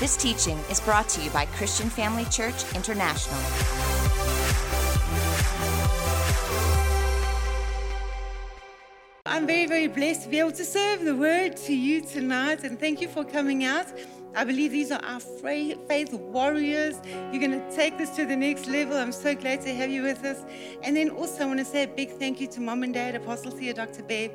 This teaching is brought to you by Christian Family Church International. I'm very, very blessed to be able to serve the word to you tonight, and thank you for coming out. I believe these are our faith warriors. You're going to take this to the next level. I'm so glad to have you with us. And then also, I want to say a big thank you to mom and dad, Apostle Theo, Dr. Bev.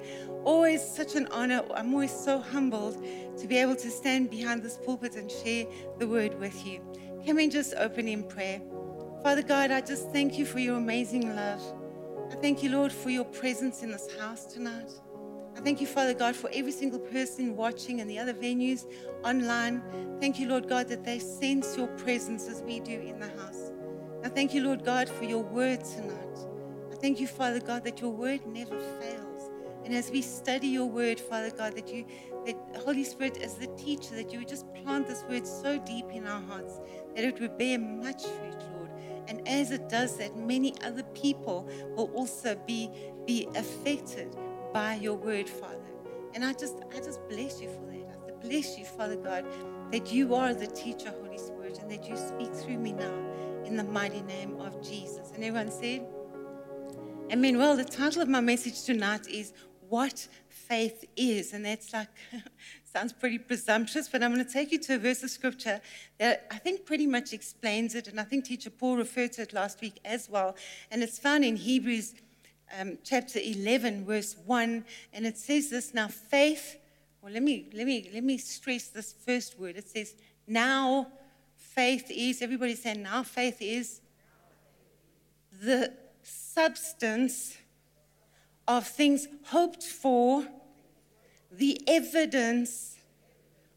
Always such an honor. I'm always so humbled to be able to stand behind this pulpit and share the word with you. Can we just open in prayer? Father God, I just thank you for your amazing love. I thank you, Lord, for your presence in this house tonight. I thank you, Father God, for every single person watching and the other venues online. Thank you, Lord God, that they sense your presence as we do in the house. I thank you, Lord God, for your word tonight. I thank you, Father God, that your word never fails. And as we study your word, Father God, that you that Holy Spirit as the teacher, that you would just plant this word so deep in our hearts that it would bear much fruit, Lord. And as it does that, many other people will also be, be affected by your word, Father. And I just, I just bless you for that. I bless you, Father God, that you are the teacher, Holy Spirit, and that you speak through me now in the mighty name of Jesus. And everyone said, Amen. Well, the title of my message tonight is What Faith Is. And that's like, Sounds pretty presumptuous, but I'm going to take you to a verse of scripture that I think pretty much explains it. And I think Teacher Paul referred to it last week as well. And it's found in Hebrews um, chapter 11, verse 1. And it says this now, faith. Well, let me, let, me, let me stress this first word. It says, now faith is, everybody saying, now faith is the substance of things hoped for the evidence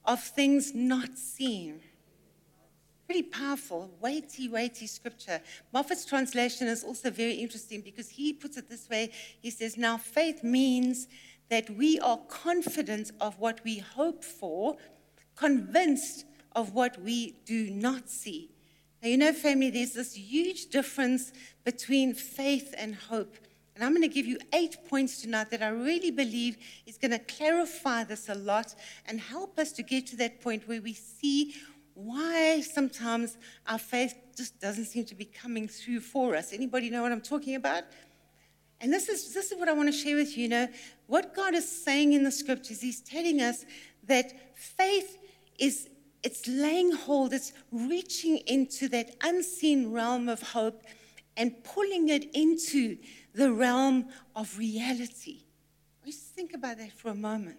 of things not seen. Pretty powerful, weighty, weighty scripture. Moffatt's translation is also very interesting because he puts it this way. He says, Now faith means that we are confident of what we hope for, convinced of what we do not see. Now, you know, family, there's this huge difference between faith and hope. And I'm going to give you eight points tonight that I really believe is going to clarify this a lot and help us to get to that point where we see why sometimes our faith just doesn't seem to be coming through for us. Anybody know what I'm talking about? And this is, this is what I want to share with you. You know, what God is saying in the scriptures, He's telling us that faith is it's laying hold, it's reaching into that unseen realm of hope and pulling it into the realm of reality. Just think about that for a moment.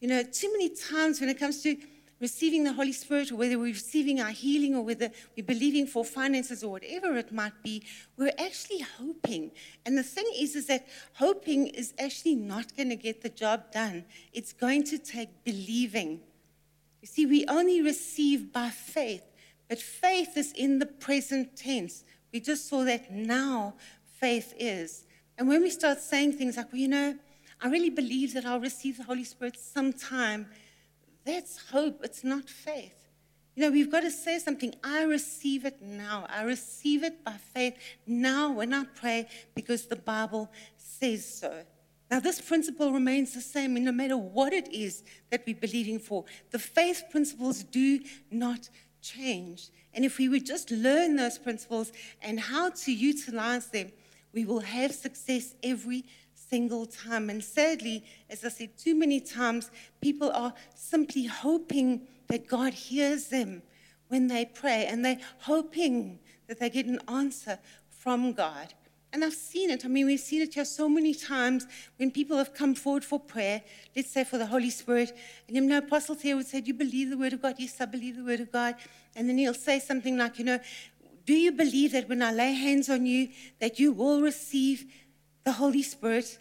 You know, too many times when it comes to receiving the Holy Spirit, or whether we're receiving our healing, or whether we're believing for finances, or whatever it might be, we're actually hoping. And the thing is, is that hoping is actually not going to get the job done. It's going to take believing. You see, we only receive by faith, but faith is in the present tense. We just saw that now faith is. And when we start saying things like, well, you know, I really believe that I'll receive the Holy Spirit sometime, that's hope. It's not faith. You know, we've got to say something. I receive it now. I receive it by faith now when I pray because the Bible says so. Now, this principle remains the same no matter what it is that we're believing for. The faith principles do not change. And if we would just learn those principles and how to utilize them, we will have success every single time. And sadly, as I said too many times, people are simply hoping that God hears them when they pray, and they're hoping that they get an answer from God. And I've seen it. I mean, we've seen it here so many times when people have come forward for prayer, let's say for the Holy Spirit. And you know, Apostle Theo would say, Do you believe the word of God? Yes, I believe the word of God. And then he'll say something like, You know, do you believe that when I lay hands on you, that you will receive the Holy Spirit?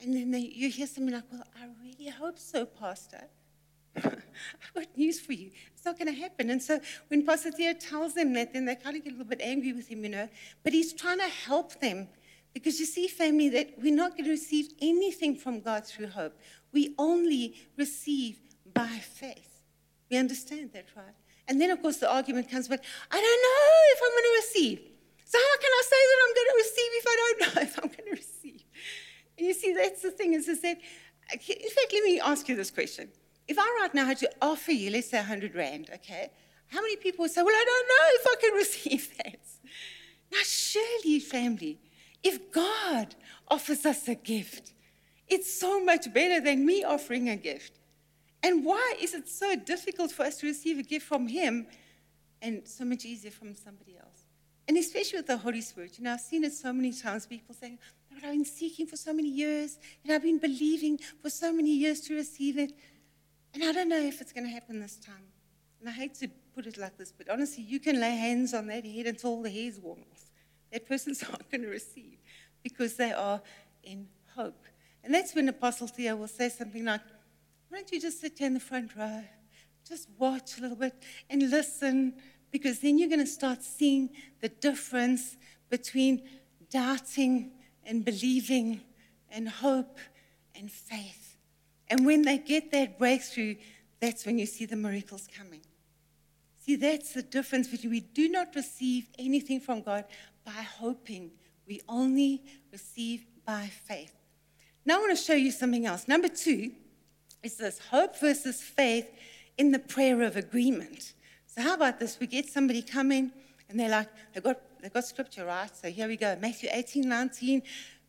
And then they, you hear something like, Well, I really hope so, Pastor. I've got news for you. It's not going to happen. And so when Pastor Theo tells them that, then they kind of get a little bit angry with him, you know. But he's trying to help them. Because you see, family, that we're not going to receive anything from God through hope. We only receive by faith. We understand that, right? And then, of course, the argument comes, but I don't know if I'm going to receive. So how can I say that I'm going to receive if I don't know if I'm going to receive? And you see, that's the thing is, is that, in fact, let me ask you this question. if I right now had to offer you, let's say 100 Rand, okay, how many people would say, Well, I don't know if I can receive that? Now, surely, family, if God offers us a gift, it's so much better than me offering a gift. And why is it so difficult for us to receive a gift from Him and so much easier from somebody else? And especially with the Holy Spirit, you know, I've seen it so many times, people saying, but I've been seeking for so many years, and I've been believing for so many years to receive it. And I don't know if it's going to happen this time. And I hate to put it like this, but honestly, you can lay hands on that head until the hair's worn off. That person's not going to receive because they are in hope. And that's when Apostle Theo will say something like, Why don't you just sit here in the front row? Just watch a little bit and listen, because then you're going to start seeing the difference between doubting and believing and hope and faith. And when they get that breakthrough, that's when you see the miracles coming. See, that's the difference between we do not receive anything from God by hoping, we only receive by faith. Now, I want to show you something else. Number two is this hope versus faith in the prayer of agreement. So, how about this? We get somebody coming and they're like, they've got, they've got scripture, right? So, here we go Matthew 18, 19.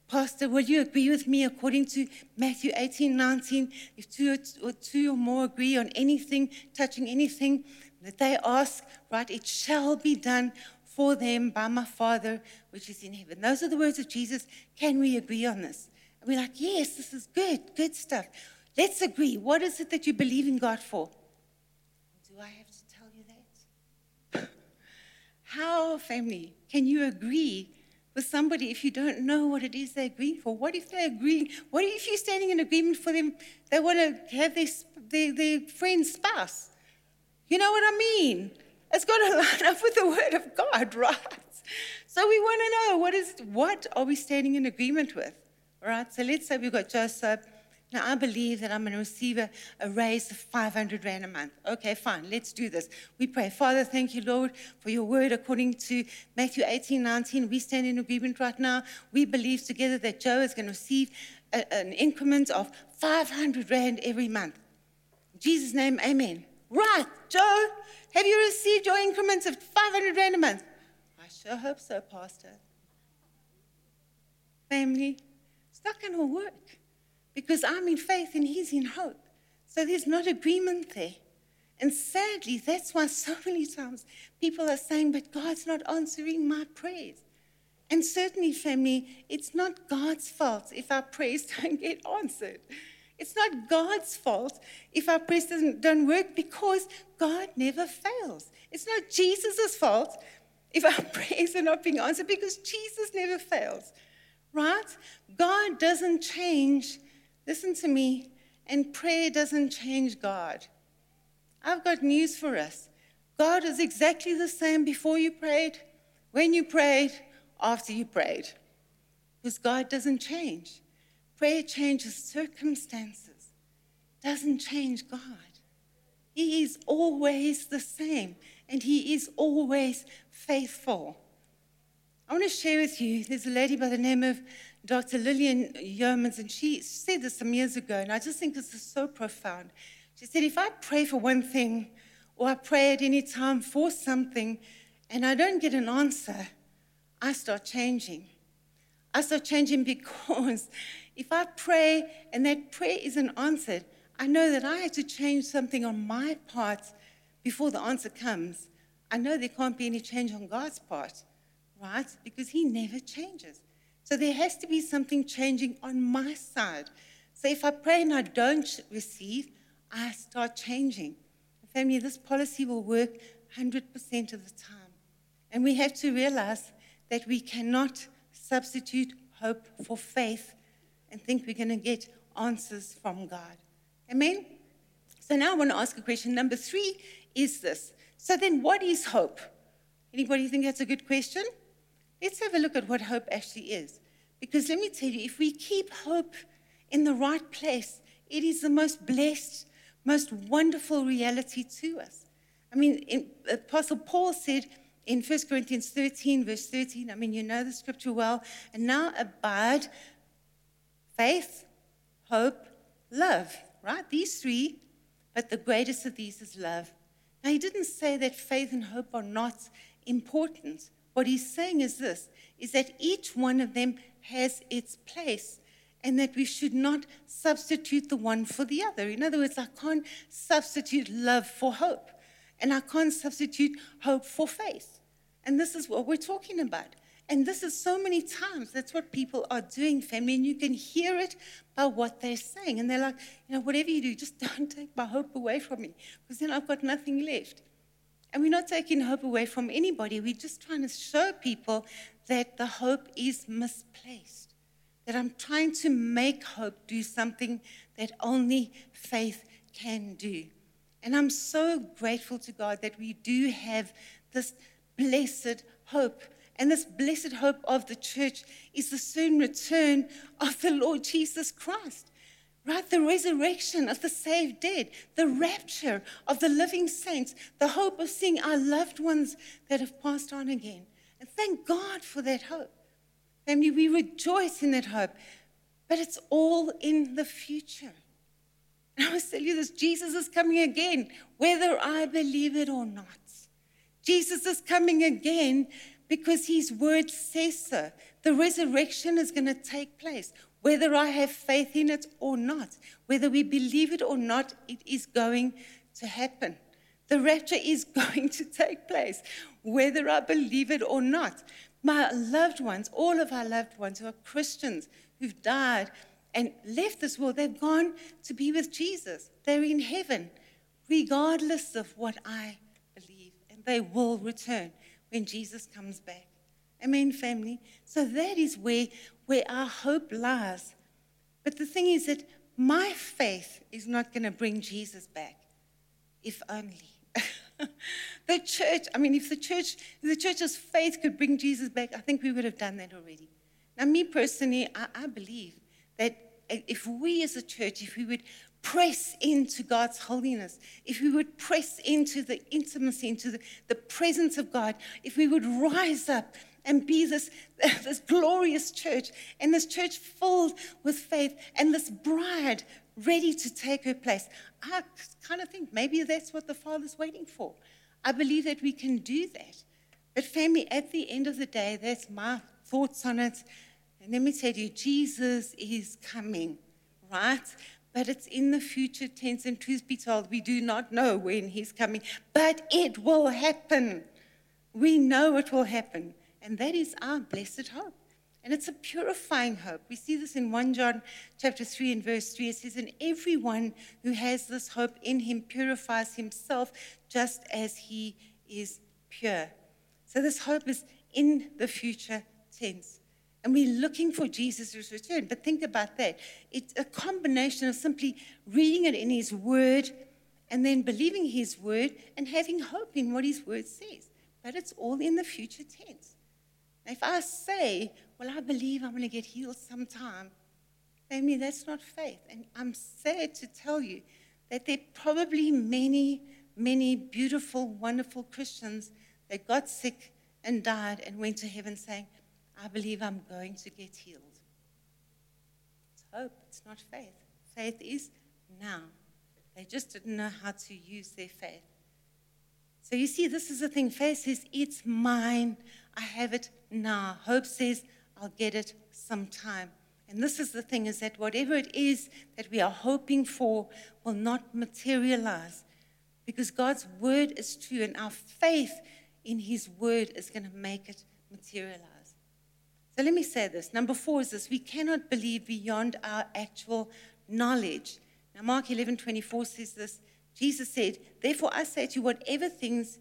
Pastor, will you agree with me according to Matthew 18, 19? If two or, two or more agree on anything, touching anything that they ask, right, it shall be done for them by my Father which is in heaven. Those are the words of Jesus. Can we agree on this? And we're like, yes, this is good, good stuff. Let's agree. What is it that you believe in God for? Do I have to tell you that? How, family, can you agree with somebody if you don't know what it is they're agreeing for? What if they agree? What if you're standing in agreement for them? They want to have their, their, their friend's spouse. You know what I mean? It's got to line up with the word of God, right? So we want to know what is what are we standing in agreement with? All right. So let's say we've got Joseph. Now I believe that I'm going to receive a, a raise of 500 rand a month. Okay, fine. Let's do this. We pray, Father, thank you, Lord, for your word according to Matthew 18, 19. We stand in agreement right now. We believe together that Joe is going to receive a, an increment of 500 rand every month. In Jesus' name, Amen. Right, Joe. Have you received your increments of 500 rand a month? I sure hope so, Pastor. Family, it's not going to work because I'm in faith and he's in hope. So there's not agreement there. And sadly, that's why so many times people are saying, but God's not answering my prayers. And certainly, family, it's not God's fault if our prayers don't get answered. It's not God's fault if our prayers don't work because God never fails. It's not Jesus' fault if our prayers are not being answered because Jesus never fails. Right? God doesn't change Listen to me. And prayer doesn't change God. I've got news for us. God is exactly the same before you prayed, when you prayed, after you prayed. Because God doesn't change. Prayer changes circumstances, doesn't change God. He is always the same, and He is always faithful. I want to share with you there's a lady by the name of Dr. Lillian Yeomans, and she said this some years ago, and I just think this is so profound. She said, If I pray for one thing, or I pray at any time for something, and I don't get an answer, I start changing. I start changing because if I pray and that prayer isn't answered, I know that I have to change something on my part before the answer comes. I know there can't be any change on God's part, right? Because He never changes. So there has to be something changing on my side. So if I pray and I don't receive, I start changing. Family, this policy will work 100% of the time. And we have to realize that we cannot substitute hope for faith and think we're going to get answers from God. Amen? So now I want to ask a question. Number three is this. So then, what is hope? Anybody think that's a good question? Let's have a look at what hope actually is. Because let me tell you, if we keep hope in the right place, it is the most blessed, most wonderful reality to us. I mean, in, Apostle Paul said in 1 Corinthians 13, verse 13, I mean, you know the scripture well, and now abide faith, hope, love, right? These three, but the greatest of these is love. Now, he didn't say that faith and hope are not important. What he's saying is this is that each one of them has its place and that we should not substitute the one for the other. In other words, I can't substitute love for hope, and I can't substitute hope for faith. And this is what we're talking about. And this is so many times, that's what people are doing, family, and you can hear it by what they're saying. And they're like, you know, whatever you do, just don't take my hope away from me, because then I've got nothing left. And we're not taking hope away from anybody. We're just trying to show people that the hope is misplaced. That I'm trying to make hope do something that only faith can do. And I'm so grateful to God that we do have this blessed hope. And this blessed hope of the church is the soon return of the Lord Jesus Christ right? The resurrection of the saved dead, the rapture of the living saints, the hope of seeing our loved ones that have passed on again. And thank God for that hope. Family, we rejoice in that hope, but it's all in the future. And I must tell you this Jesus is coming again, whether I believe it or not. Jesus is coming again because his word says so. The resurrection is going to take place whether I have faith in it or not, whether we believe it or not, it is going to happen. The rapture is going to take place, whether I believe it or not. My loved ones, all of our loved ones who are Christians, who've died and left this world, they've gone to be with Jesus. They're in heaven, regardless of what I believe, and they will return when Jesus comes back. Amen, family. So that is where where our hope lies. But the thing is that my faith is not going to bring Jesus back, if only. the church, I mean, if the church, if the church's faith could bring Jesus back, I think we would have done that already. Now, me personally, I, I believe that if we as a church, if we would press into God's holiness, if we would press into the intimacy, into the, the presence of God, if we would rise up and be this, this glorious church and this church filled with faith and this bride ready to take her place. I kind of think maybe that's what the Father's waiting for. I believe that we can do that. But, family, at the end of the day, that's my thoughts on it. And let me tell you, Jesus is coming, right? But it's in the future tense, and truth be told, we do not know when he's coming, but it will happen. We know it will happen. And that is our blessed hope. And it's a purifying hope. We see this in 1 John chapter 3 and verse 3. It says, And everyone who has this hope in him purifies himself just as he is pure. So this hope is in the future tense. And we're looking for Jesus' return. But think about that. It's a combination of simply reading it in his word and then believing his word and having hope in what his word says. But it's all in the future tense. If I say, well, I believe I'm going to get healed sometime, mean, that's not faith. And I'm sad to tell you that there are probably many, many beautiful, wonderful Christians that got sick and died and went to heaven saying, I believe I'm going to get healed. It's hope, it's not faith. Faith is now. They just didn't know how to use their faith. So you see, this is the thing. Faith says, It's mine. I have it now. Hope says, I'll get it sometime. And this is the thing is that whatever it is that we are hoping for will not materialize because God's word is true and our faith in his word is going to make it materialize. So let me say this. Number four is this we cannot believe beyond our actual knowledge. Now, Mark 11 24 says this Jesus said, Therefore I say to you, whatever things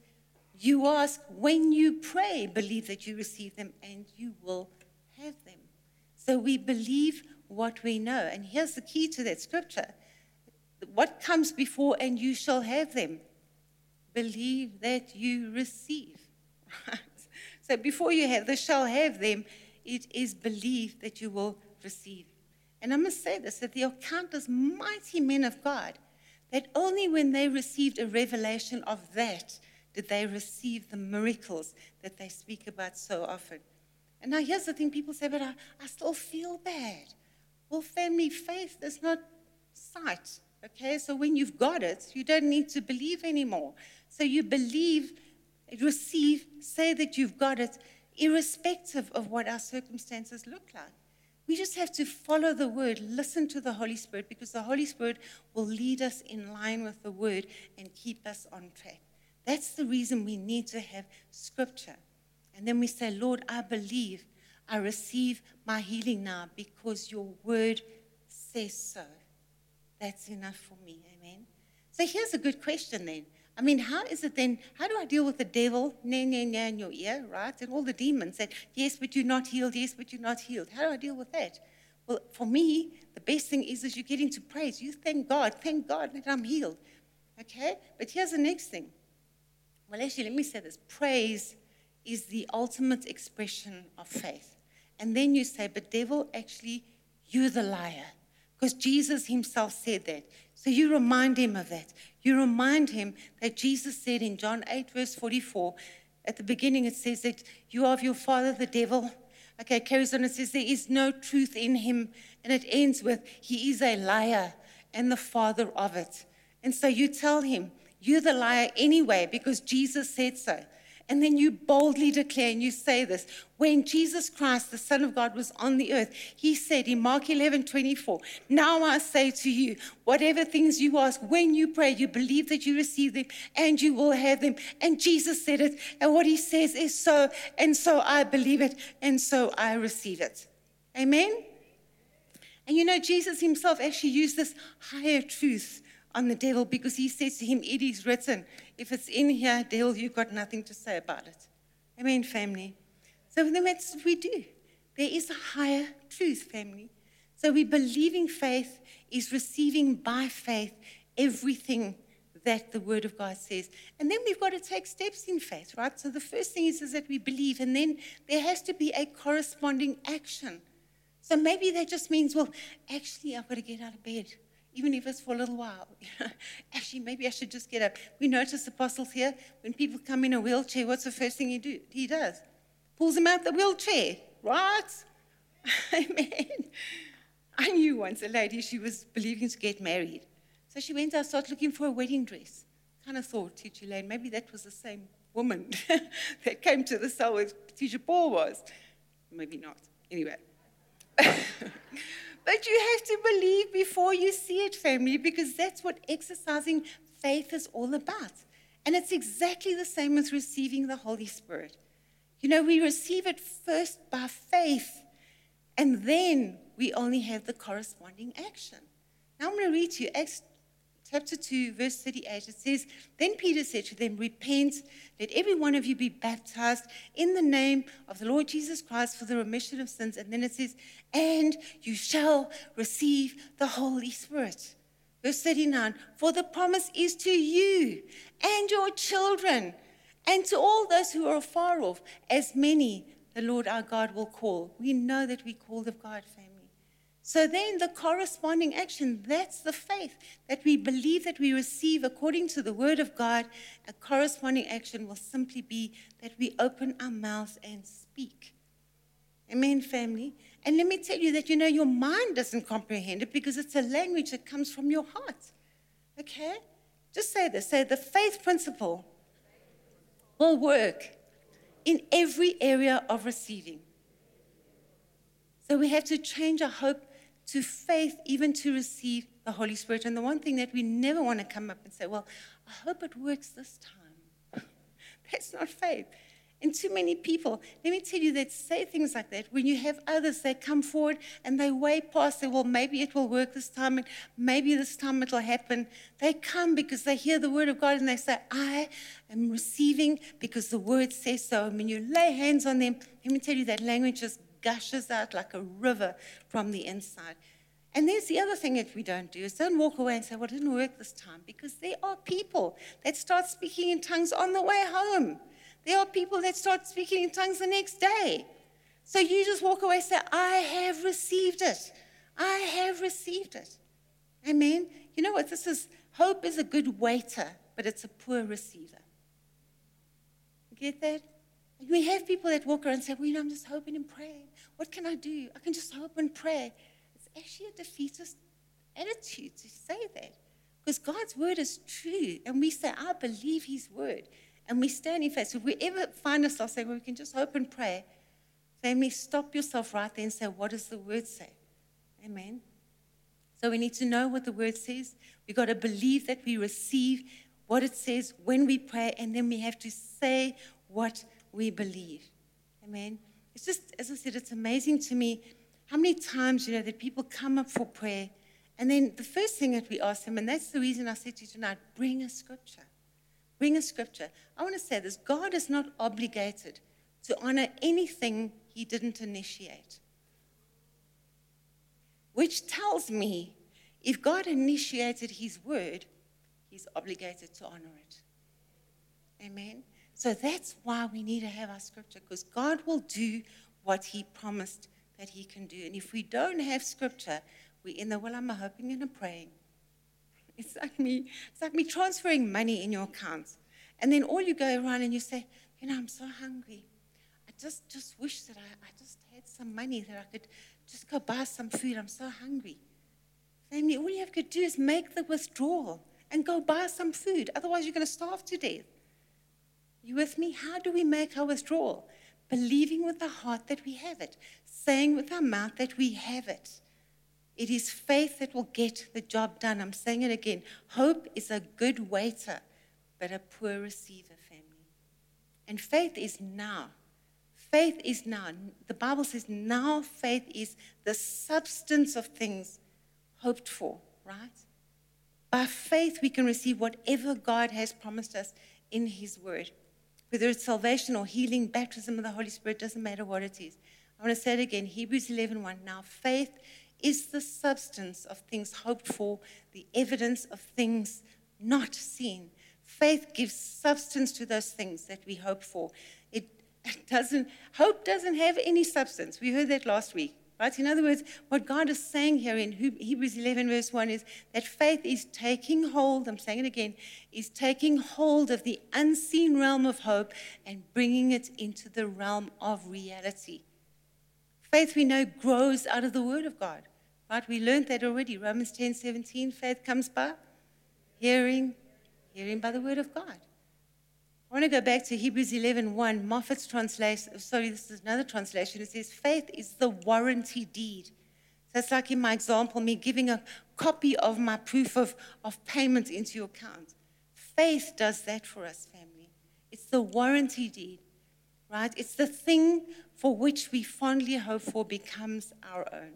you ask when you pray, believe that you receive them and you will have them. So we believe what we know. And here's the key to that scripture what comes before, and you shall have them. Believe that you receive. So before you have the shall have them, it is believe that you will receive. And I must say this that there are countless mighty men of God that only when they received a revelation of that did they receive the miracles that they speak about so often. And now here's the thing people say, but I, I still feel bad. Well, family, faith is not sight, Okay, so when you've got it, you don't need to believe anymore. So you believe, receive, say that you've got it, irrespective of what our circumstances look like. We just have to follow the word, listen to the Holy Spirit, because the Holy Spirit will lead us in line with the word and keep us on track. That's the reason we need to have scripture. And then we say, Lord, I believe I receive my healing now because your word says so. That's enough for me. Amen. So here's a good question then. I mean, how is it then? How do I deal with the devil, nah, nah, nah, in your ear, right? And all the demons that, yes, but you're not healed, yes, but you're not healed. How do I deal with that? Well, for me, the best thing is as you get into praise, you thank God, thank God that I'm healed. Okay? But here's the next thing. Well, actually, let me say this praise is the ultimate expression of faith. And then you say, but devil, actually, you're the liar. Because Jesus himself said that. So you remind him of that. You remind him that Jesus said in John 8, verse 44, at the beginning it says that you are of your father, the devil. Okay, it carries on, it says there is no truth in him. And it ends with, he is a liar and the father of it. And so you tell him, you're the liar anyway because Jesus said so. And then you boldly declare and you say this. When Jesus Christ, the Son of God, was on the earth, he said in Mark 11 24, Now I say to you, whatever things you ask, when you pray, you believe that you receive them and you will have them. And Jesus said it. And what he says is so. And so I believe it. And so I receive it. Amen? And you know, Jesus himself actually used this higher truth on the devil because he says to him, It is written, if it's in here, devil, you've got nothing to say about it. Amen, family. So then that's what we do. There is a higher truth, family. So we believing faith is receiving by faith everything that the Word of God says. And then we've got to take steps in faith, right? So the first thing is, is that we believe, and then there has to be a corresponding action. So maybe that just means, well, actually, I've got to get out of bed even if it's for a little while. Actually, maybe I should just get up. We notice apostles here, when people come in a wheelchair, what's the first thing he, do? he does? Pulls them out the wheelchair, right? Amen. I knew once a lady, she was believing to get married. So she went out, started looking for a wedding dress. Kind of thought, Teacher Lane, maybe that was the same woman that came to the cell where Teacher Paul was. Maybe not. Anyway. But you have to believe before you see it, family, because that's what exercising faith is all about. And it's exactly the same as receiving the Holy Spirit. You know, we receive it first by faith, and then we only have the corresponding action. Now I'm going to read to you Acts chapter 2, verse 38, it says, Then Peter said to them, Repent, let every one of you be baptized in the name of the Lord Jesus Christ for the remission of sins. And then it says, And you shall receive the Holy Spirit. Verse 39, For the promise is to you and your children, and to all those who are far off, as many the Lord our God will call. We know that we called of God. So then the corresponding action, that's the faith that we believe that we receive according to the word of God. A corresponding action will simply be that we open our mouths and speak. Amen, family. And let me tell you that you know your mind doesn't comprehend it because it's a language that comes from your heart. Okay? Just say this say the faith principle will work in every area of receiving. So we have to change our hope to faith, even to receive the Holy Spirit. And the one thing that we never want to come up and say, well, I hope it works this time. That's not faith. And too many people, let me tell you, that say things like that. When you have others that come forward and they way past, say, well, maybe it will work this time, and maybe this time it'll happen. They come because they hear the word of God and they say, I am receiving because the word says so. And when you lay hands on them, let me tell you, that language just gushes out like a river from the inside. And there's the other thing that we don't do is don't walk away and say, well, it didn't work this time, because there are people that start speaking in tongues on the way home. There are people that start speaking in tongues the next day. So you just walk away and say, I have received it. I have received it. Amen. You know what? This is hope is a good waiter, but it's a poor receiver. You get that? We have people that walk around and say, Well, you know, I'm just hoping and praying. What can I do? I can just hope and pray. It's actually a defeatist attitude to say that. Because God's word is true. And we say, I believe his word. And we stand in faith. So if we ever find ourselves saying, well, we can just hope and pray, family, stop yourself right there and say, what does the word say? Amen. So we need to know what the word says. We've got to believe that we receive what it says when we pray, and then we have to say what we believe. Amen. It's just, as I said, it's amazing to me how many times, you know, that people come up for prayer, and then the first thing that we ask them, and that's the reason I said to you tonight, bring a scripture. Bring a scripture. I want to say this God is not obligated to honor anything he didn't initiate. Which tells me if God initiated his word, he's obligated to honor it. Amen. So that's why we need to have our scripture, because God will do what He promised that He can do. And if we don't have scripture, we're in the well, I'm hoping and I'm praying. It's like me, it's like me transferring money in your account. And then all you go around and you say, you know, I'm so hungry. I just just wish that I, I just had some money that I could just go buy some food. I'm so hungry. Family, all you have to do is make the withdrawal and go buy some food. Otherwise, you're going to starve to death. You with me? How do we make our withdrawal? Believing with the heart that we have it, saying with our mouth that we have it. It is faith that will get the job done. I'm saying it again. Hope is a good waiter, but a poor receiver, family. And faith is now. Faith is now. The Bible says now faith is the substance of things hoped for, right? By faith, we can receive whatever God has promised us in His Word. Whether it's salvation or healing, baptism of the Holy Spirit, doesn't matter what it is. I want to say it again Hebrews 11 1. Now, faith is the substance of things hoped for, the evidence of things not seen. Faith gives substance to those things that we hope for. It, it doesn't, hope doesn't have any substance. We heard that last week. Right? In other words, what God is saying here in Hebrews 11, verse 1 is that faith is taking hold, I'm saying it again, is taking hold of the unseen realm of hope and bringing it into the realm of reality. Faith, we know, grows out of the Word of God. Right? We learned that already. Romans 10 17, faith comes by hearing, hearing by the Word of God. I want to go back to Hebrews 11 1. Moffatt's translation, sorry, this is another translation. It says, Faith is the warranty deed. So it's like in my example, me giving a copy of my proof of, of payment into your account. Faith does that for us, family. It's the warranty deed, right? It's the thing for which we fondly hope for becomes our own.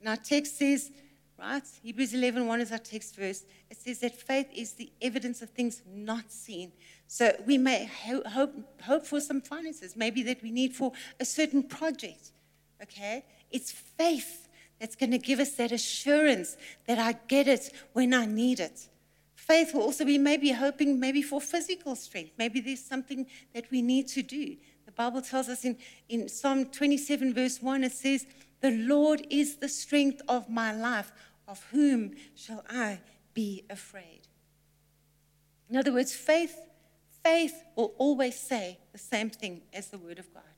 Now, text says, right? Hebrews 11 1 is our text verse. It says that faith is the evidence of things not seen. So we may hope, hope for some finances, maybe that we need for a certain project. Okay? It's faith that's going to give us that assurance that I get it when I need it. Faith will also be maybe hoping maybe for physical strength. Maybe there's something that we need to do. The Bible tells us in, in Psalm 27, verse 1, it says, The Lord is the strength of my life. Of whom shall I be afraid? In other words, faith faith will always say the same thing as the Word of God,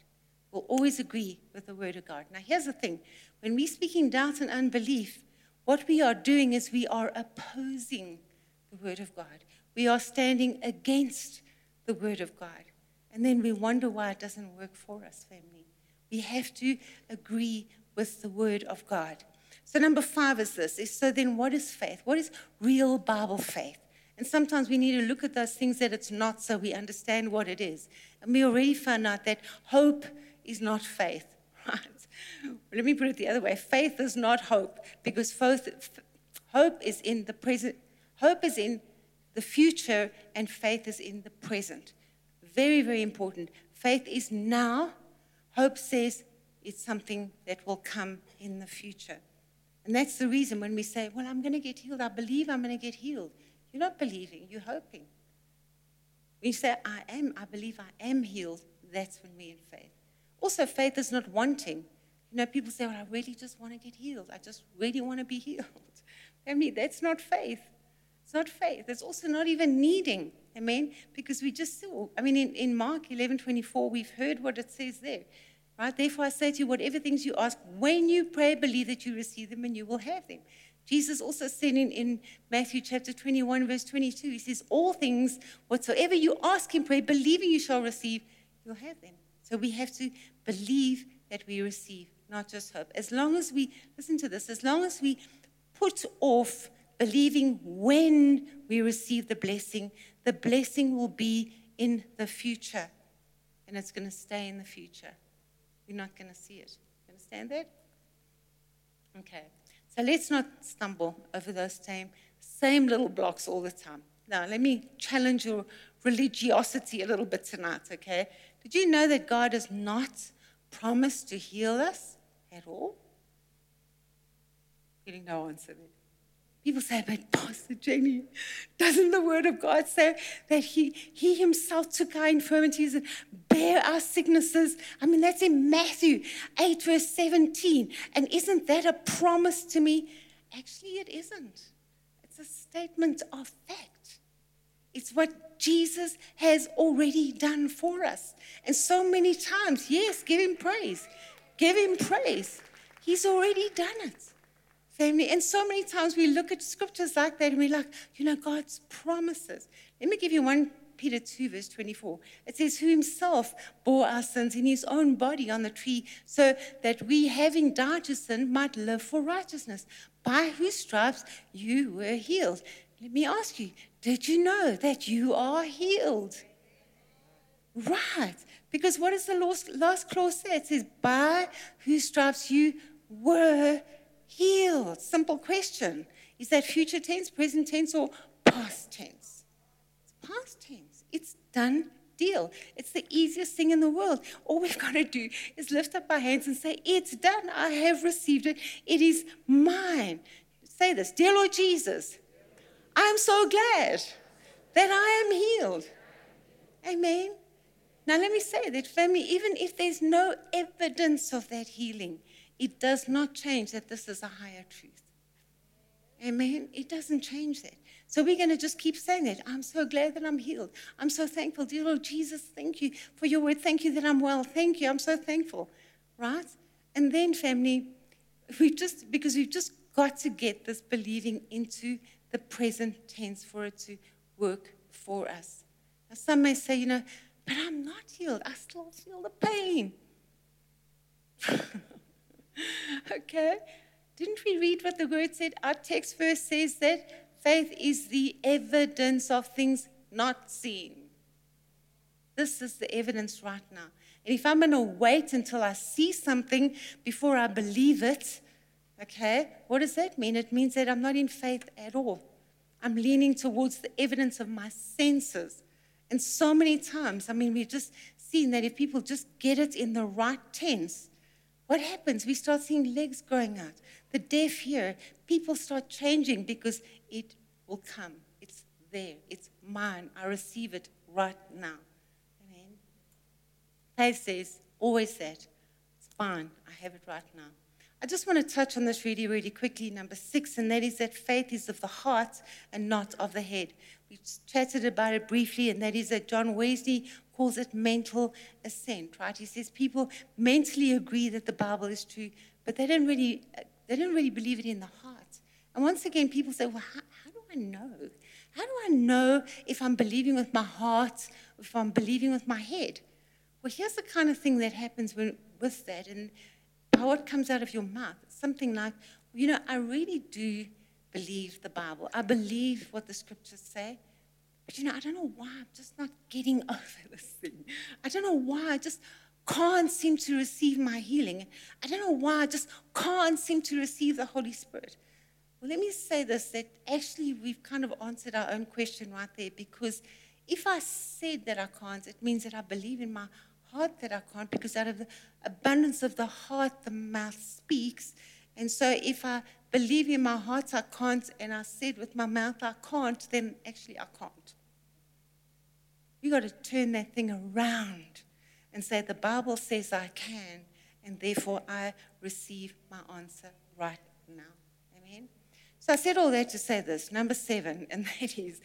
will always agree with the Word of God. Now, here's the thing when we're speaking doubt and unbelief, what we are doing is we are opposing the Word of God, we are standing against the Word of God. And then we wonder why it doesn't work for us, family. We have to agree with the Word of God. So, number five is this is so then what is faith? What is real Bible faith? And sometimes we need to look at those things that it's not so we understand what it is. And we already found out that hope is not faith, right? Let me put it the other way faith is not hope because faith, hope is in the present, hope is in the future, and faith is in the present. Very, very important. Faith is now, hope says it's something that will come in the future. And that's the reason when we say, Well, I'm going to get healed, I believe I'm going to get healed. You're not believing, you're hoping. When you say, I am, I believe I am healed, that's when we're in faith. Also, faith is not wanting. You know, people say, well, I really just want to get healed. I just really want to be healed. I mean, that's not faith. It's not faith. It's also not even needing. Amen? Because we just saw, I mean, in, in Mark 11 24, we've heard what it says there. Right? Therefore, I say to you, whatever things you ask, when you pray, believe that you receive them and you will have them. Jesus also said in, in Matthew chapter 21, verse 22, he says, All things whatsoever you ask in prayer, believing you shall receive, you'll have them. So we have to believe that we receive, not just hope. As long as we, listen to this, as long as we put off believing when we receive the blessing, the blessing will be in the future. And it's going to stay in the future. We're not going to see it. You understand that? Okay. So let's not stumble over those same, same little blocks all the time. Now, let me challenge your religiosity a little bit tonight, okay? Did you know that God does not promise to heal us at all? Getting no answer there. People say, but Pastor Jenny, doesn't the word of God say that he, he himself took our infirmities and bear our sicknesses? I mean, that's in Matthew 8, verse 17. And isn't that a promise to me? Actually, it isn't. It's a statement of fact. It's what Jesus has already done for us. And so many times, yes, give him praise. Give him praise. He's already done it family. And so many times we look at scriptures like that and we're like, you know, God's promises. Let me give you 1 Peter 2, verse 24. It says, Who himself bore our sins in his own body on the tree, so that we, having died to sin, might live for righteousness, by whose stripes you were healed. Let me ask you, did you know that you are healed? Right. Because what does the last, last clause say? It says, By whose stripes you were healed. Simple question. Is that future tense, present tense, or past tense? It's past tense. It's done deal. It's the easiest thing in the world. All we've got to do is lift up our hands and say, It's done. I have received it. It is mine. Say this Dear Lord Jesus, I'm so glad that I am healed. Amen. Now, let me say that, family, even if there's no evidence of that healing, it does not change that this is a higher truth. Amen. It doesn't change that. So we're going to just keep saying that. I'm so glad that I'm healed. I'm so thankful. Dear Lord Jesus, thank you for your word. Thank you that I'm well. Thank you. I'm so thankful. Right? And then, family, we just, because we've just got to get this believing into the present tense for it to work for us. Now, some may say, you know, but I'm not healed. I still feel the pain. okay? Didn't we read what the word said? Our text verse says that faith is the evidence of things not seen. This is the evidence right now. And if I'm going to wait until I see something before I believe it, okay, what does that mean? It means that I'm not in faith at all. I'm leaning towards the evidence of my senses. And so many times, I mean, we've just seen that if people just get it in the right tense, what happens? We start seeing legs growing out. The deaf hear. People start changing because it will come. It's there. It's mine. I receive it right now. Amen. Faith says, always that. It's fine. I have it right now. I just want to touch on this really, really quickly. Number six, and that is that faith is of the heart and not of the head. We chatted about it briefly, and that is that John Wesley calls it mental assent, right? He says people mentally agree that the Bible is true, but they don't really, they don't really believe it in the heart. And once again, people say, well, how, how do I know? How do I know if I'm believing with my heart, if I'm believing with my head? Well, here's the kind of thing that happens when, with that, and what comes out of your mouth. something like, you know, I really do believe the Bible. I believe what the scriptures say. But you know, I don't know why I'm just not getting over this thing. I don't know why I just can't seem to receive my healing. I don't know why I just can't seem to receive the Holy Spirit. Well, let me say this that actually we've kind of answered our own question right there because if I said that I can't, it means that I believe in my heart that I can't because out of the abundance of the heart, the mouth speaks. And so if I believe in my heart I can't and I said with my mouth I can't, then actually I can't. You got to turn that thing around and say, The Bible says I can, and therefore I receive my answer right now. Amen. So I said all that to say this. Number seven, and that is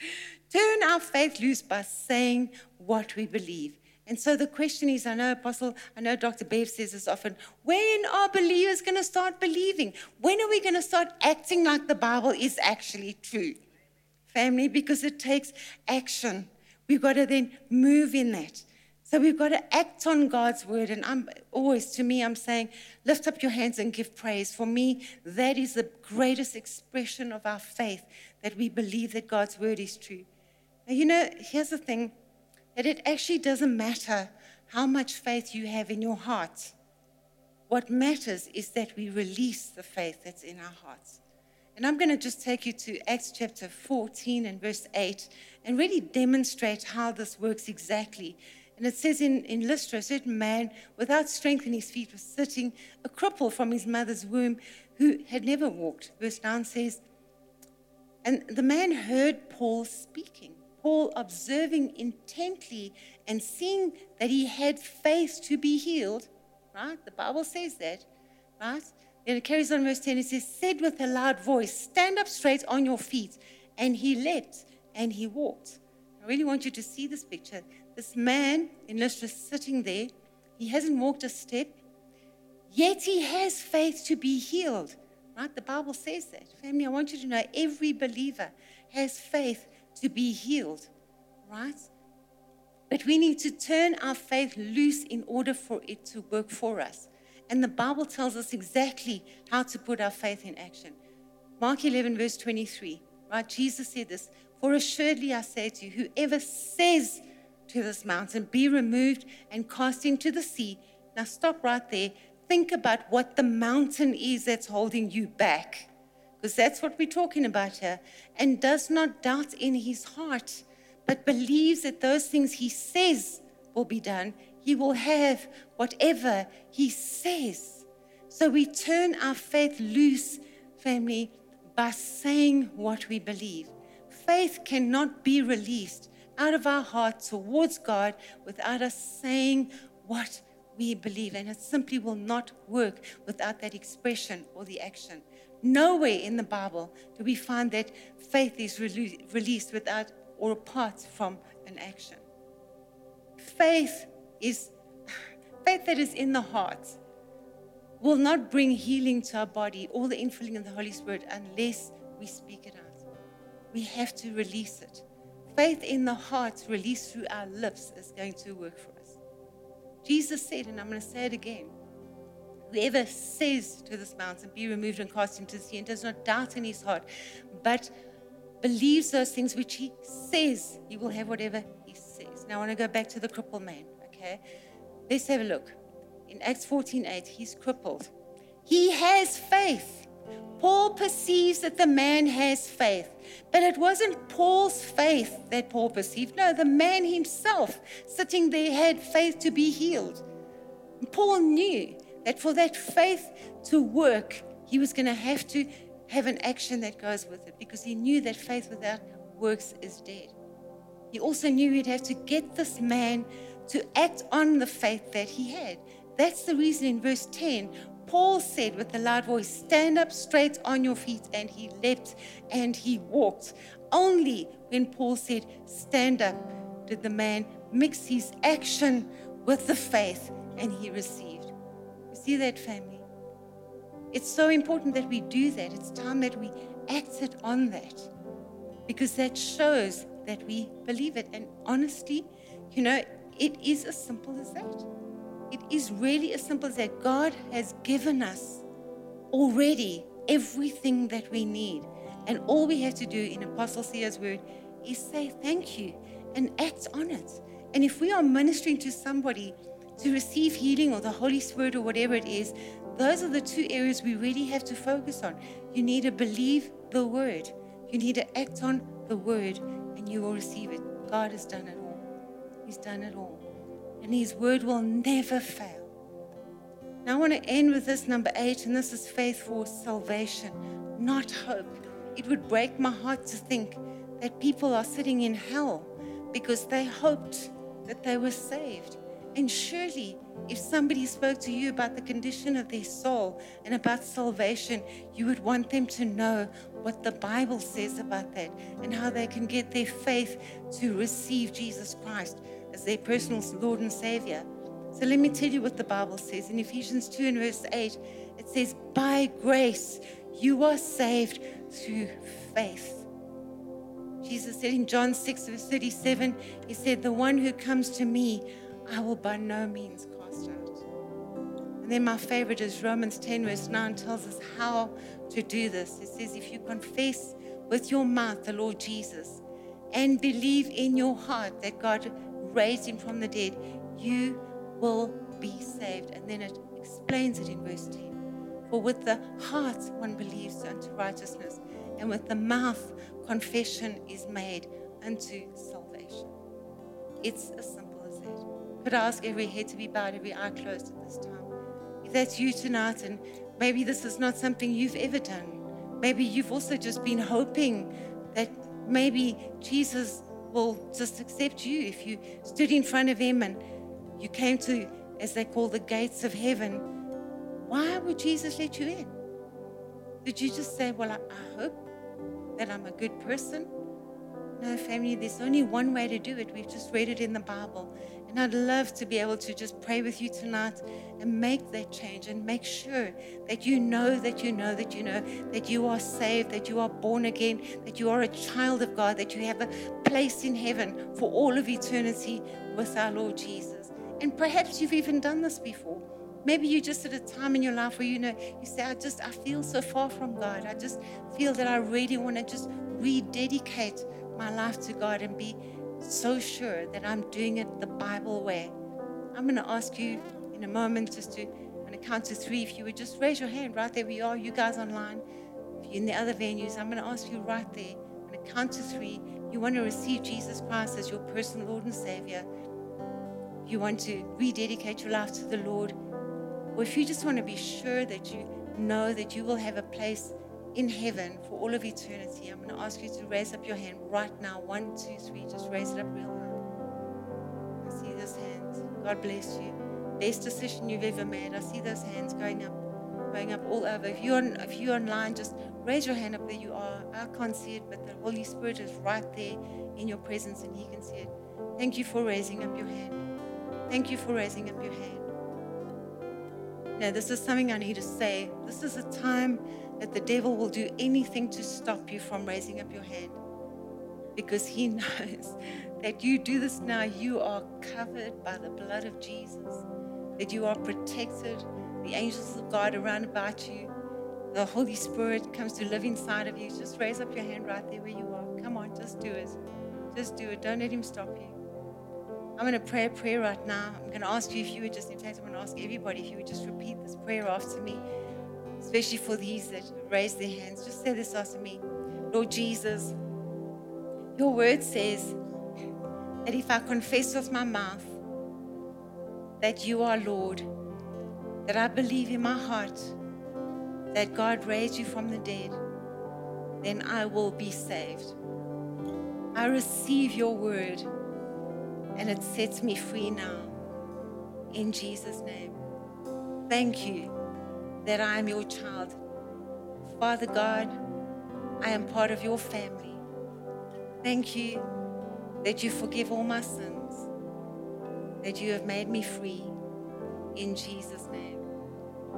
turn our faith loose by saying what we believe. And so the question is I know Apostle, I know Dr. Bev says this often when are believers going to start believing? When are we going to start acting like the Bible is actually true? Family, because it takes action. We've got to then move in that. So we've got to act on God's word. And I'm always, to me, I'm saying, lift up your hands and give praise. For me, that is the greatest expression of our faith that we believe that God's word is true. Now, you know, here's the thing that it actually doesn't matter how much faith you have in your heart. What matters is that we release the faith that's in our hearts. And I'm going to just take you to Acts chapter 14 and verse 8 and really demonstrate how this works exactly. And it says in, in Lystra, a certain man without strength in his feet was sitting, a cripple from his mother's womb who had never walked. Verse 9 says, And the man heard Paul speaking. Paul observing intently and seeing that he had faith to be healed, right? The Bible says that, right? Then it carries on verse 10. It says, said with a loud voice, Stand up straight on your feet. And he leapt and he walked. I really want you to see this picture. This man in Lystra sitting there, he hasn't walked a step, yet he has faith to be healed. Right? The Bible says that. Family, I want you to know every believer has faith to be healed, right? But we need to turn our faith loose in order for it to work for us. And the Bible tells us exactly how to put our faith in action. Mark 11, verse 23, right? Jesus said this For assuredly I say to you, whoever says to this mountain, Be removed and cast into the sea. Now stop right there. Think about what the mountain is that's holding you back because that's what we're talking about here, and does not doubt in his heart, but believes that those things he says will be done, he will have whatever he says. So we turn our faith loose, family, by saying what we believe. Faith cannot be released out of our heart towards God without us saying what we believe. And it simply will not work without that expression or the action. Nowhere in the Bible do we find that faith is released without or apart from an action. Faith is faith that is in the heart will not bring healing to our body or the infilling of the Holy Spirit unless we speak it out. We have to release it. Faith in the heart released through our lips is going to work for us. Jesus said, and I'm going to say it again Whoever says to this mountain, Be removed and cast into the sea, and does not doubt in his heart, but believes those things which he says, he will have whatever he says. Now I want to go back to the crippled man, okay? Let's have a look. In Acts 14:8, he's crippled. He has faith. Paul perceives that the man has faith. But it wasn't Paul's faith that Paul perceived. No, the man himself sitting there had faith to be healed. Paul knew that for that faith to work, he was going to have to have an action that goes with it because he knew that faith without works is dead. He also knew he'd have to get this man to act on the faith that he had. That's the reason in verse 10, Paul said with a loud voice, Stand up straight on your feet. And he leapt and he walked. Only when Paul said, Stand up, did the man mix his action with the faith and he received You see that, family? It's so important that we do that. It's time that we acted on that because that shows that we believe it. And honestly, you know, it is as simple as that. It is really as simple as that. God has given us already everything that we need. And all we have to do in Apostle Theo's word is say thank you and act on it. And if we are ministering to somebody to receive healing or the Holy Spirit or whatever it is, those are the two areas we really have to focus on. You need to believe the word, you need to act on the word, and you will receive it. God has done it. He's done it all. And His word will never fail. Now, I want to end with this number eight, and this is faith for salvation, not hope. It would break my heart to think that people are sitting in hell because they hoped that they were saved And surely, if somebody spoke to you about the condition of their soul and about salvation, you would want them to know what the Bible says about that and how they can get their faith to receive Jesus Christ as their personal Lord and Savior. So let me tell you what the Bible says in Ephesians 2 and verse 8. It says, By grace you are saved through faith. Jesus said in John 6, verse 37, He said, The one who comes to me, I will by no means cast out. And then my favorite is Romans 10, verse 9 tells us how to do this. It says, If you confess with your mouth the Lord Jesus and believe in your heart that God raised him from the dead, you will be saved. And then it explains it in verse 10. For with the heart one believes unto righteousness, and with the mouth confession is made unto salvation. It's as simple as that. Could I ask every head to be bowed, every eye closed at this time? If that's you tonight, and maybe this is not something you've ever done, maybe you've also just been hoping that maybe Jesus will just accept you if you stood in front of him and you came to, as they call the gates of heaven. Why would Jesus let you in? Did you just say, Well, I, I hope that I'm a good person. No, family, there's only one way to do it. We've just read it in the Bible. And I'd love to be able to just pray with you tonight and make that change and make sure that you know that you know that you know that you are saved, that you are born again, that you are a child of God, that you have a place in heaven for all of eternity with our Lord Jesus. And perhaps you've even done this before. Maybe you're just at a time in your life where you know, you say, I just, I feel so far from God. I just feel that I really want to just rededicate my life to God and be so sure that I'm doing it the Bible way. I'm going to ask you in a moment just to, on a count to three, if you would just raise your hand right there you are, you guys online. If you're in the other venues, I'm going to ask you right there, on a count to three, you want to receive Jesus Christ as your personal Lord and Savior. You want to rededicate your life to the Lord, or if you just want to be sure that you know that you will have a place in heaven for all of eternity, I'm going to ask you to raise up your hand right now. One, two, three. Just raise it up real high. I see those hands. God bless you. Best decision you've ever made. I see those hands going up, going up all over. If you're if you're online, just raise your hand up where you are. I can't see it, but the Holy Spirit is right there in your presence, and He can see it. Thank you for raising up your hand. Thank you for raising up your hand. Now, this is something I need to say. This is a time that the devil will do anything to stop you from raising up your hand because he knows that you do this now, you are covered by the blood of Jesus, that you are protected, the angels of God around about you, the Holy Spirit comes to live inside of you. Just raise up your hand right there where you are. Come on, just do it. Just do it. Don't let him stop you. I'm going to pray a prayer right now. I'm going to ask you if you would just, in fact, I'm going to ask everybody if you would just repeat this prayer after me, especially for these that raise their hands. Just say this after me Lord Jesus, your word says that if I confess with my mouth that you are Lord, that I believe in my heart that God raised you from the dead, then I will be saved. I receive your word and it sets me free now. In Jesus' name. Thank you that I am your child. Father God, I am part of your family. Thank you that you forgive all my sins, that you have made me free. In Jesus' name.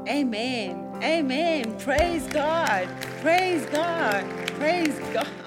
Amen. Amen. Praise God. Praise God. Praise God.